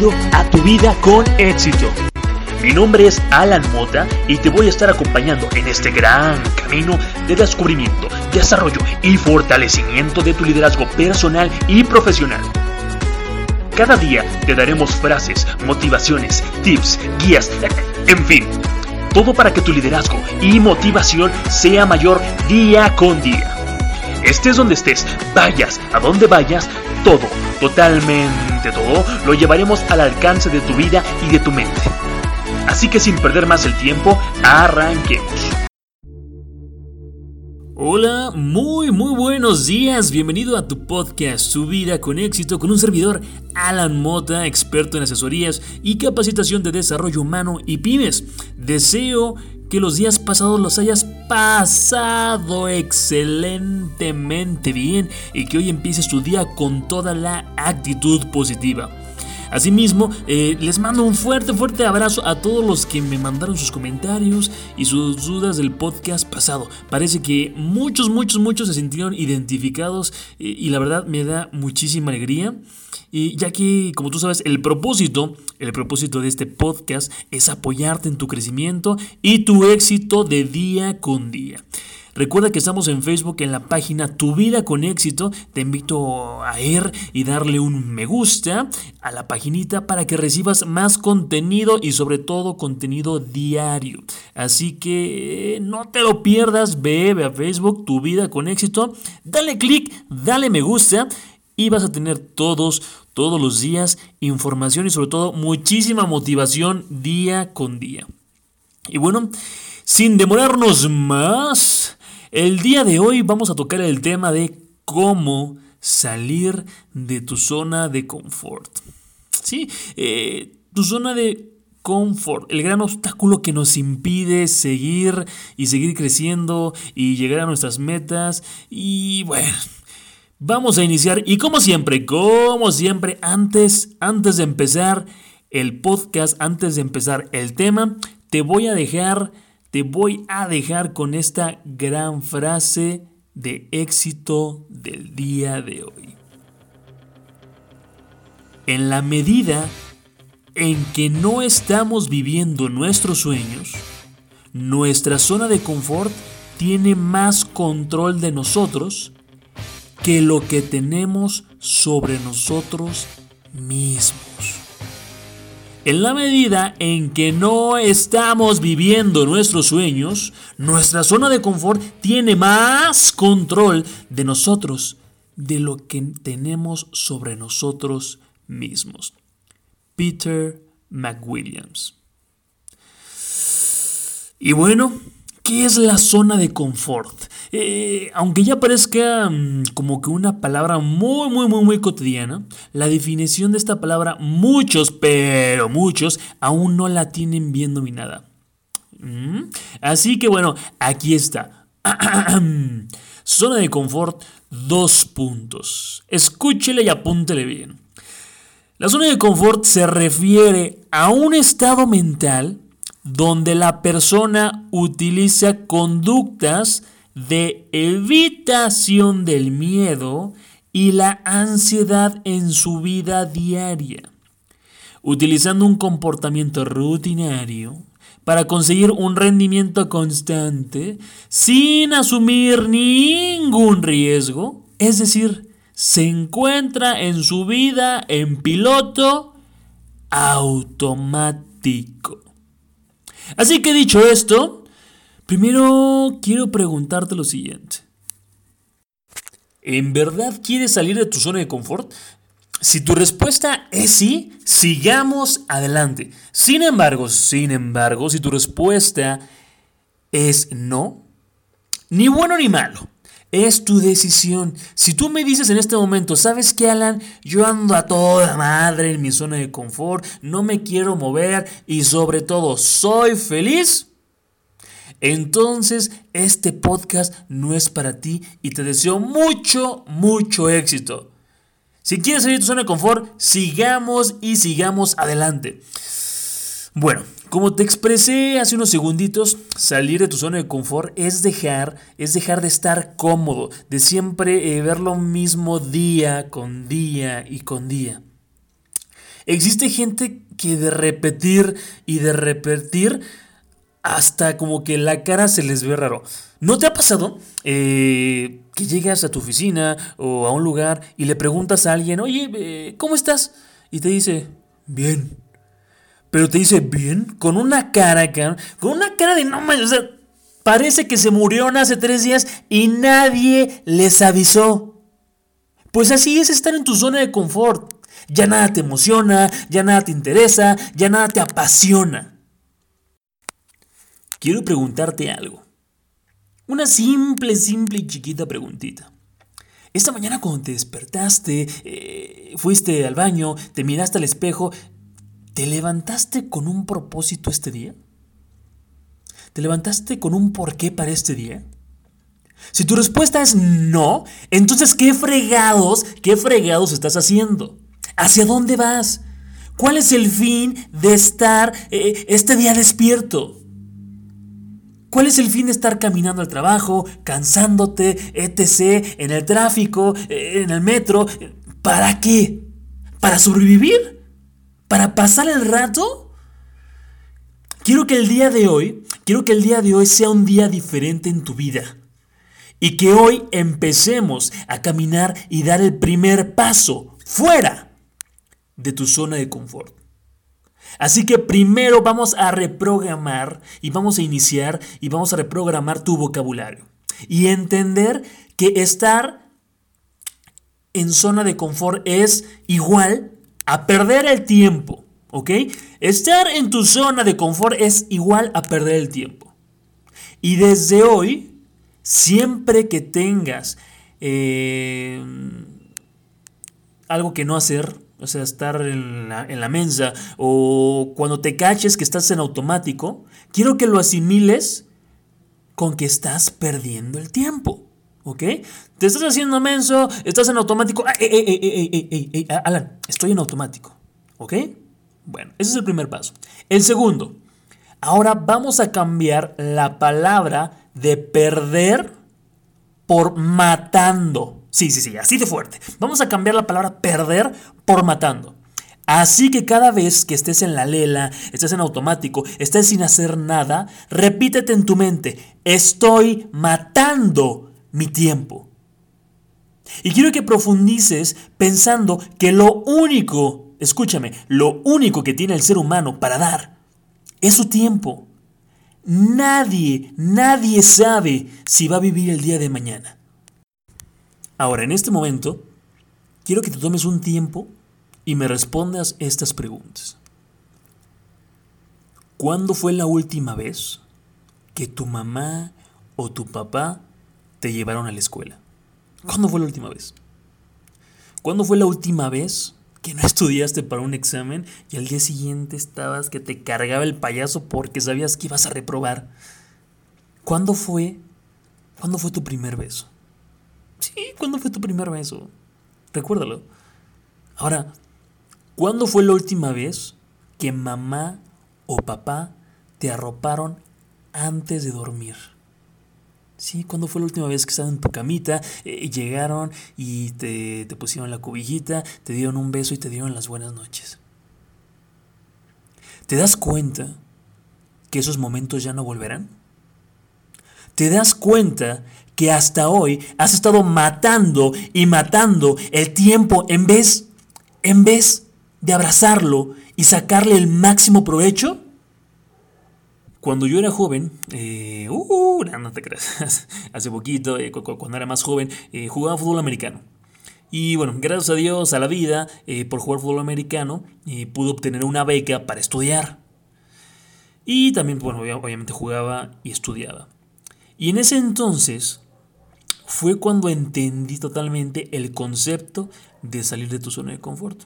A tu vida con éxito. Mi nombre es Alan Mota y te voy a estar acompañando en este gran camino de descubrimiento, desarrollo y fortalecimiento de tu liderazgo personal y profesional. Cada día te daremos frases, motivaciones, tips, guías, en fin, todo para que tu liderazgo y motivación sea mayor día con día. Estés donde estés, vayas a donde vayas, todo, totalmente todo, lo llevaremos al alcance de tu vida y de tu mente. Así que sin perder más el tiempo, arranquemos. Hola, muy muy buenos días, bienvenido a tu podcast Tu vida con éxito con un servidor Alan Mota, experto en asesorías y capacitación de desarrollo humano y pymes. Deseo que los días pasados los hayas pasado excelentemente bien y que hoy empieces tu día con toda la actitud positiva. Asimismo, eh, les mando un fuerte, fuerte abrazo a todos los que me mandaron sus comentarios y sus dudas del podcast pasado. Parece que muchos, muchos, muchos se sintieron identificados eh, y la verdad me da muchísima alegría. Y ya que, como tú sabes, el propósito, el propósito de este podcast es apoyarte en tu crecimiento y tu éxito de día con día. Recuerda que estamos en Facebook en la página Tu Vida con Éxito. Te invito a ir y darle un me gusta a la paginita para que recibas más contenido y sobre todo contenido diario. Así que no te lo pierdas, ve, a Facebook Tu Vida con Éxito. Dale click, dale me gusta y vas a tener todos, todos los días información y sobre todo muchísima motivación día con día. Y bueno, sin demorarnos más, el día de hoy vamos a tocar el tema de cómo salir de tu zona de confort. Sí, eh, tu zona de confort, el gran obstáculo que nos impide seguir y seguir creciendo y llegar a nuestras metas. Y bueno, vamos a iniciar. Y como siempre, como siempre, antes, antes de empezar el podcast, antes de empezar el tema, te voy a dejar te voy a dejar con esta gran frase de éxito del día de hoy. En la medida en que no estamos viviendo nuestros sueños, nuestra zona de confort tiene más control de nosotros que lo que tenemos sobre nosotros mismos. En la medida en que no estamos viviendo nuestros sueños, nuestra zona de confort tiene más control de nosotros de lo que tenemos sobre nosotros mismos. Peter McWilliams. Y bueno, ¿qué es la zona de confort? Eh, aunque ya parezca mm, como que una palabra muy, muy, muy, muy cotidiana, la definición de esta palabra muchos, pero muchos, aún no la tienen bien dominada. ¿Mm? Así que bueno, aquí está. Zona de confort, dos puntos. Escúchele y apúntele bien. La zona de confort se refiere a un estado mental donde la persona utiliza conductas de evitación del miedo y la ansiedad en su vida diaria, utilizando un comportamiento rutinario para conseguir un rendimiento constante sin asumir ningún riesgo, es decir, se encuentra en su vida en piloto automático. Así que dicho esto, Primero quiero preguntarte lo siguiente. ¿En verdad quieres salir de tu zona de confort? Si tu respuesta es sí, sigamos adelante. Sin embargo, sin embargo, si tu respuesta es no, ni bueno ni malo. Es tu decisión. Si tú me dices en este momento, ¿sabes qué, Alan? Yo ando a toda madre en mi zona de confort, no me quiero mover y sobre todo soy feliz, entonces este podcast no es para ti y te deseo mucho, mucho éxito. Si quieres salir de tu zona de confort, sigamos y sigamos adelante. Bueno, como te expresé hace unos segunditos, salir de tu zona de confort es dejar, es dejar de estar cómodo, de siempre eh, ver lo mismo día con día y con día. Existe gente que de repetir y de repetir hasta como que la cara se les ve raro. ¿No te ha pasado eh, que llegas a tu oficina o a un lugar y le preguntas a alguien, oye, eh, ¿cómo estás? Y te dice, bien. Pero te dice, bien, con una cara, con una cara de no mames, o sea, parece que se murieron hace tres días y nadie les avisó. Pues así es estar en tu zona de confort. Ya nada te emociona, ya nada te interesa, ya nada te apasiona quiero preguntarte algo. Una simple, simple y chiquita preguntita. Esta mañana cuando te despertaste, eh, fuiste al baño, te miraste al espejo, ¿te levantaste con un propósito este día? ¿Te levantaste con un porqué para este día? Si tu respuesta es no, entonces ¿qué fregados, qué fregados estás haciendo? ¿Hacia dónde vas? ¿Cuál es el fin de estar eh, este día despierto? ¿Cuál es el fin de estar caminando al trabajo, cansándote, etc., en el tráfico, en el metro? ¿Para qué? ¿Para sobrevivir? ¿Para pasar el rato? Quiero que el día de hoy, quiero que el día de hoy sea un día diferente en tu vida. Y que hoy empecemos a caminar y dar el primer paso fuera de tu zona de confort. Así que primero vamos a reprogramar y vamos a iniciar y vamos a reprogramar tu vocabulario. Y entender que estar en zona de confort es igual a perder el tiempo. ¿Ok? Estar en tu zona de confort es igual a perder el tiempo. Y desde hoy, siempre que tengas eh, algo que no hacer, o sea, estar en la, en la mensa o cuando te caches que estás en automático, quiero que lo asimiles con que estás perdiendo el tiempo. ¿Ok? Te estás haciendo menso, estás en automático. Ey, ey, ey, Alan, estoy en automático. ¿Ok? Bueno, ese es el primer paso. El segundo, ahora vamos a cambiar la palabra de perder por matando. Sí, sí, sí, así de fuerte. Vamos a cambiar la palabra perder por matando. Así que cada vez que estés en la lela, estés en automático, estés sin hacer nada, repítete en tu mente, estoy matando mi tiempo. Y quiero que profundices pensando que lo único, escúchame, lo único que tiene el ser humano para dar es su tiempo. Nadie, nadie sabe si va a vivir el día de mañana. Ahora, en este momento, quiero que te tomes un tiempo y me respondas estas preguntas. ¿Cuándo fue la última vez que tu mamá o tu papá te llevaron a la escuela? ¿Cuándo fue la última vez? ¿Cuándo fue la última vez que no estudiaste para un examen y al día siguiente estabas que te cargaba el payaso porque sabías que ibas a reprobar? ¿Cuándo fue? ¿Cuándo fue tu primer beso? Sí, ¿cuándo fue tu primer beso? Recuérdalo. Ahora, ¿cuándo fue la última vez que mamá o papá te arroparon antes de dormir? Sí, ¿cuándo fue la última vez que estaban en tu camita eh, llegaron y te, te pusieron la cobijita, te dieron un beso y te dieron las buenas noches? ¿Te das cuenta que esos momentos ya no volverán? ¿Te das cuenta que hasta hoy has estado matando y matando el tiempo en vez, en vez de abrazarlo y sacarle el máximo provecho? Cuando yo era joven, eh, uh, no, te creas, hace poquito, eh, cuando era más joven, eh, jugaba fútbol americano. Y bueno, gracias a Dios, a la vida, por jugar fútbol americano, pude obtener una beca para estudiar. Y también, bueno, obviamente jugaba y estudiaba. Y en ese entonces, fue cuando entendí totalmente el concepto de salir de tu zona de confort.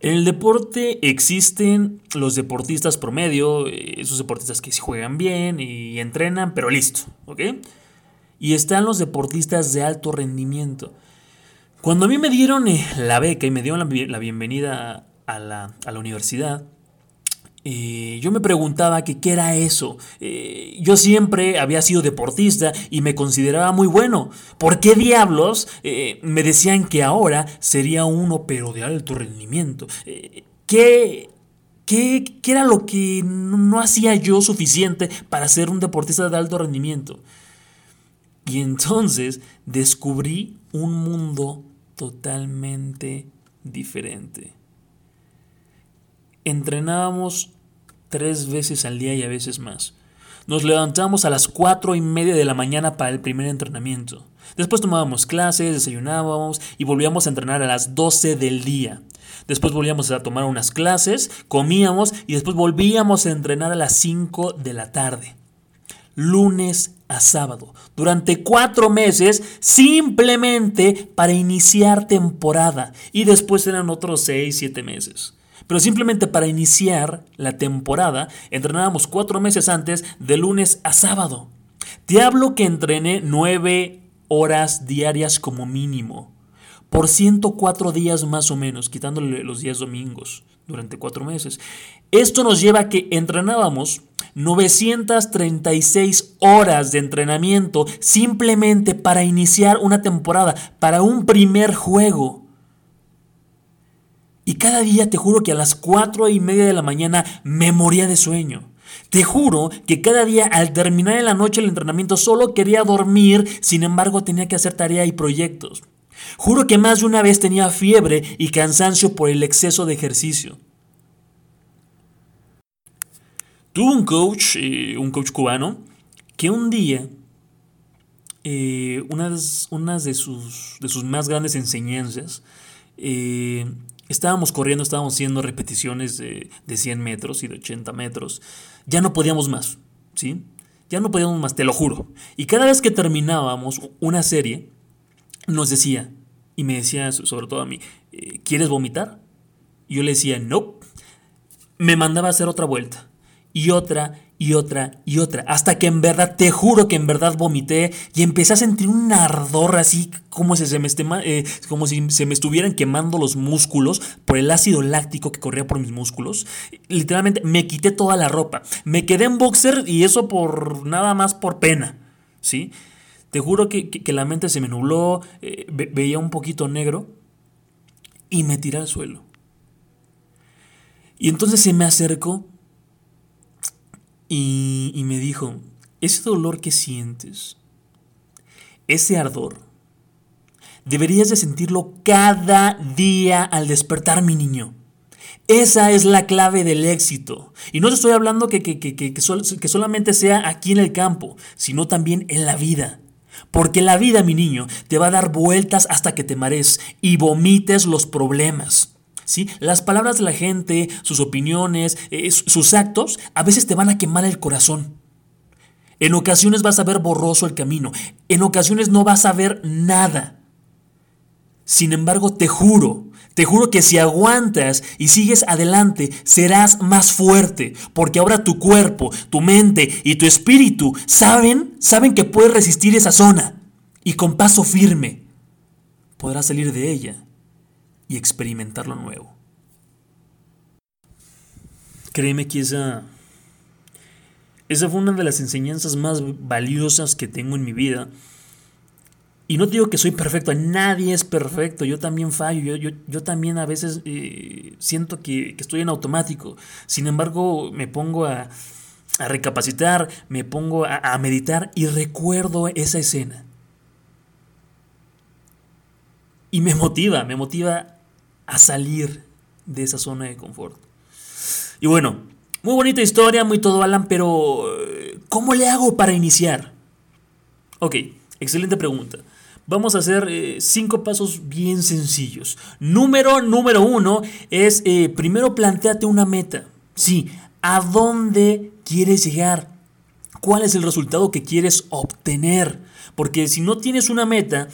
En el deporte existen los deportistas promedio, esos deportistas que juegan bien y entrenan, pero listo, ¿ok? Y están los deportistas de alto rendimiento. Cuando a mí me dieron eh, la beca y me dieron la, bienvenida a la, universidad, eh, yo me preguntaba que qué era eso. Eh, yo siempre había sido deportista y me consideraba muy bueno. ¿Por qué diablos eh, me decían que ahora sería uno pero de alto rendimiento? ¿qué, qué, ¿Qué era lo que no hacía yo suficiente para ser un deportista de alto rendimiento? Y entonces descubrí un mundo totalmente diferente. Entrenábamos tres veces al día y a veces más. Nos levantamos a las cuatro y media de la mañana para el primer entrenamiento. Después tomábamos clases, desayunábamos y volvíamos a entrenar a las 12 del día. Después volvíamos a tomar unas clases, comíamos y después volvíamos a entrenar a las 5 de la tarde. Lunes a sábado. Durante cuatro meses simplemente para iniciar temporada. Y después eran otros seis, siete meses. Pero simplemente para iniciar la temporada, entrenábamos cuatro meses antes de lunes a sábado. Te hablo que entrené nueve horas diarias como mínimo. Por 104 días más o menos, quitándole los días domingos durante cuatro meses. Esto nos lleva a que entrenábamos 936 horas de entrenamiento simplemente para iniciar una temporada, para un primer juego. Y cada día te juro que a las cuatro y media de la mañana me moría de sueño. Te juro que cada día al terminar en la noche el entrenamiento solo quería dormir, sin embargo tenía que hacer tarea y proyectos. Juro que más de una vez tenía fiebre y cansancio por el exceso de ejercicio. Tuve un coach, eh, un coach cubano, que un día, eh, unas, de, sus, de sus más grandes enseñanzas, eh, Estábamos corriendo, estábamos haciendo repeticiones de, 100 metros y de 80 metros. Ya no podíamos más, ¿sí? Ya no podíamos más, te lo juro. Y cada vez que terminábamos una serie, nos decía, y me decía sobre todo a mí, eh, ¿quieres vomitar? yo le decía, no. Me mandaba a hacer otra vuelta. Y otra, y otra y otra, hasta que en verdad, te juro que en verdad vomité y empecé a sentir un ardor así como si se me, eh, como si se me estuvieran quemando los músculos por el ácido láctico que corría por mis músculos. Literalmente me quité toda la ropa, me quedé en boxer y eso por nada más por pena, ¿sí? Te juro que, la mente se me nubló, eh, veía un poquito negro y me tiré al suelo. Y entonces se me acercó y, me dijo, ese dolor que sientes, ese ardor, deberías de sentirlo cada día al despertar, mi niño. Esa es la clave del éxito. Y no te estoy hablando que, que, que, que, solamente sea aquí en el campo, sino también en la vida. Porque la vida, mi niño, te va a dar vueltas hasta que te marees y vomites los problemas. Las palabras de la gente, sus opiniones, eh, sus actos, a veces te van a quemar el corazón. En ocasiones vas a ver borroso el camino, en ocasiones no vas a ver nada. Sin embargo, te juro, te juro que si aguantas y sigues adelante, serás más fuerte, porque ahora tu cuerpo, tu mente y tu espíritu saben, saben que puedes resistir esa zona y con paso firme podrás salir de ella y experimentar lo nuevo. Créeme que esa, esa fue una de las enseñanzas más valiosas que tengo en mi vida. Y no digo que soy perfecto, nadie es perfecto, yo también fallo, yo, yo, también a veces eh, siento que, estoy en automático. Sin embargo, me pongo a, recapacitar, me pongo a meditar y recuerdo esa escena. Y me motiva, me motiva a salir de esa zona de confort. Y bueno, muy bonita historia, muy todo Alan, pero eh, ¿cómo le hago para iniciar? Ok, excelente pregunta. Vamos a hacer eh, cinco pasos bien sencillos. Número número uno es eh, primero planteate una meta. Sí, ¿a dónde quieres llegar? ¿Cuál es el resultado que quieres obtener? Porque si no tienes una meta,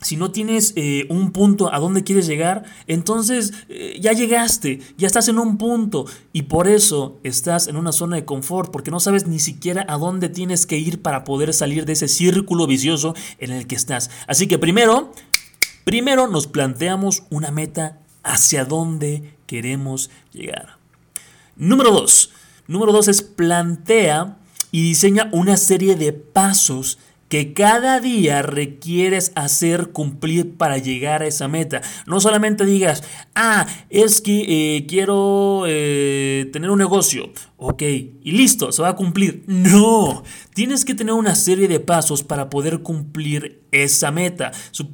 si no tienes eh, un punto a donde quieres llegar, entonces eh, ya llegaste, ya estás en un punto y por eso estás en una zona de confort, porque no sabes ni siquiera a dónde tienes que ir para poder salir de ese círculo vicioso en el que estás. Así que primero, primero nos planteamos una meta hacia dónde queremos llegar. Número 2. Número 2 es plantea y diseña una serie de pasos que cada día requieres hacer cumplir para llegar a esa meta. No solamente digas, ah, es que eh, quiero eh, tener un negocio, ok, y listo, se va a cumplir. No, tienes que tener una serie de pasos para poder cumplir esa meta.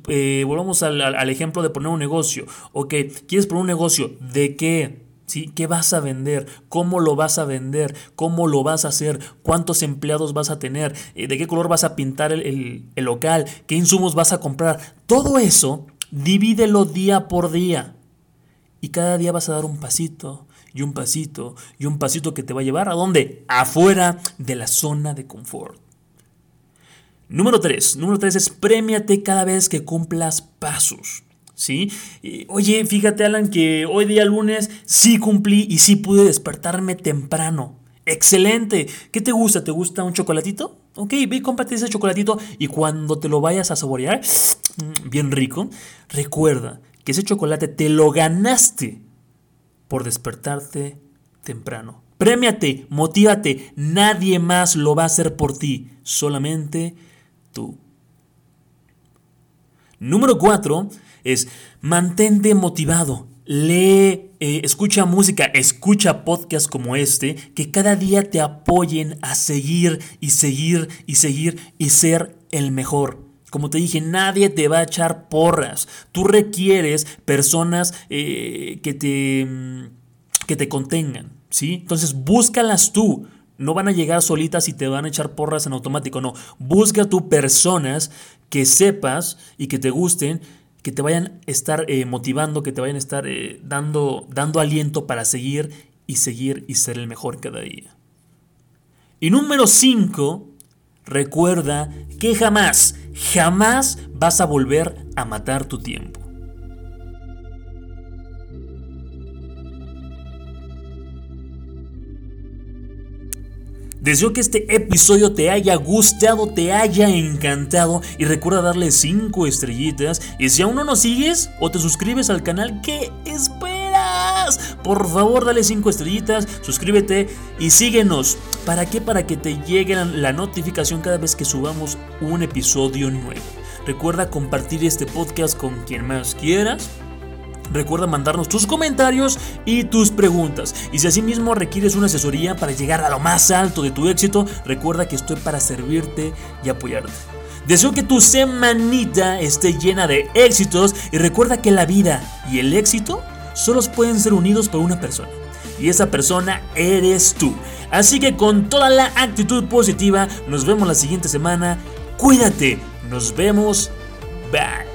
Eh, volvamos al, al ejemplo de poner un negocio, ok, ¿quieres poner un negocio? ¿De qué? ¿Sí? ¿Qué vas a vender? ¿Cómo lo vas a vender? ¿Cómo lo vas a hacer? ¿Cuántos empleados vas a tener? Eh, ¿De qué color vas a pintar el, local? ¿Qué insumos vas a comprar? Todo eso, divídelo día por día. Y cada día vas a dar un pasito, y un pasito, y un pasito que te va a llevar a dónde? Afuera de la zona de confort. Número 3. Número 3 es premiate cada vez que cumplas pasos. ¿Sí? oye, fíjate Alan que hoy día lunes sí cumplí y sí pude despertarme temprano. Excelente. ¿Qué te gusta? ¿Te gusta un chocolatito? Ok, ve y cómprate ese chocolatito y cuando te lo vayas a saborear, mm, bien rico, recuerda que ese chocolate te lo ganaste por despertarte temprano. Premiate, motívate, nadie más lo va a hacer por ti, solamente tú. Número 4 es mantente motivado, lee, eh, escucha música, escucha podcasts como este, que cada día te apoyen a seguir y seguir y seguir y ser el mejor. Como te dije, nadie te va a echar porras. Tú requieres personas eh, que, te, mm, que te contengan. ¿sí? Entonces búscalas tú. No van a llegar solitas y te van a echar porras en automático. No, busca tú personas que sepas y que te gusten que te vayan a estar eh, motivando, que te vayan a estar eh, dando, dando aliento para seguir y seguir y ser el mejor cada día. Y número 5, recuerda que jamás, jamás vas a volver a matar tu tiempo. Deseo que este episodio te haya gustado, te haya encantado y recuerda darle 5 estrellitas. Y si aún no nos sigues o te suscribes al canal, ¿qué esperas? Por favor, dale 5 estrellitas, suscríbete y síguenos. ¿Para qué? Para que te llegue la notificación cada vez que subamos un episodio nuevo. Recuerda compartir este podcast con quien más quieras Recuerda mandarnos tus comentarios y tus preguntas. Y si asimismo requieres una asesoría para llegar a lo más alto de tu éxito, recuerda que estoy para servirte y apoyarte. Deseo que tu semanita esté llena de éxitos y recuerda que la vida y el éxito solo pueden ser unidos por una persona. Y esa persona eres tú. Así que con toda la actitud positiva, nos vemos la siguiente semana. Cuídate. Nos vemos. Bye.